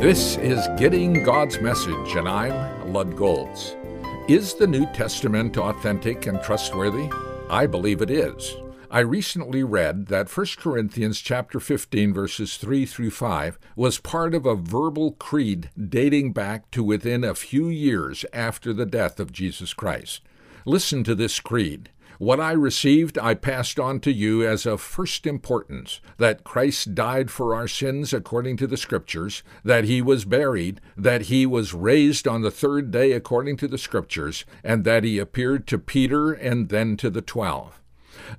This is Getting God's Message, and I'm Lud Golz. Is the New Testament authentic and trustworthy? I believe it is. I recently read that 1 Corinthians chapter 15 verses 3 through 5 was part of a verbal creed dating back to within a few years after the death of Jesus Christ. Listen to this creed. What I received, I passed on to you as of first importance that Christ died for our sins according to the Scriptures, that he was buried, that he was raised on the third day according to the Scriptures, and that he appeared to Peter and then to the twelve.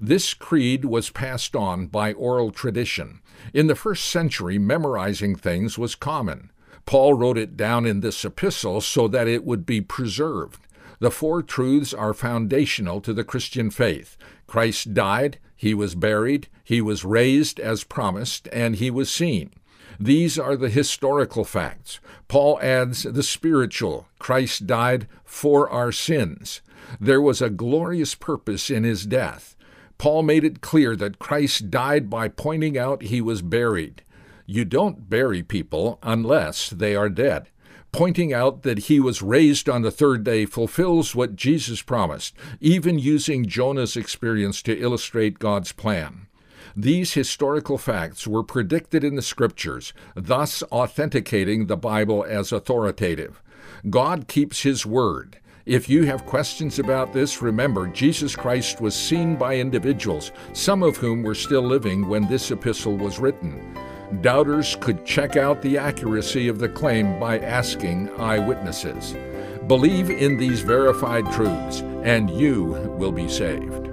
This creed was passed on by oral tradition. In the first century, memorizing things was common. Paul wrote it down in this epistle so that it would be preserved. The four truths are foundational to the Christian faith. Christ died, he was buried, he was raised as promised, and he was seen. These are the historical facts. Paul adds the spiritual. Christ died for our sins. There was a glorious purpose in his death. Paul made it clear that Christ died by pointing out he was buried. You don't bury people unless they are dead pointing out that he was raised on the third day fulfills what Jesus promised, even using Jonah's experience to illustrate God's plan. These historical facts were predicted in the Scriptures, thus authenticating the Bible as authoritative. God keeps His word. If you have questions about this, remember Jesus Christ was seen by individuals, some of whom were still living when this epistle was written. Doubters could check out the accuracy of the claim by asking eyewitnesses. Believe in these verified truths, and you will be saved.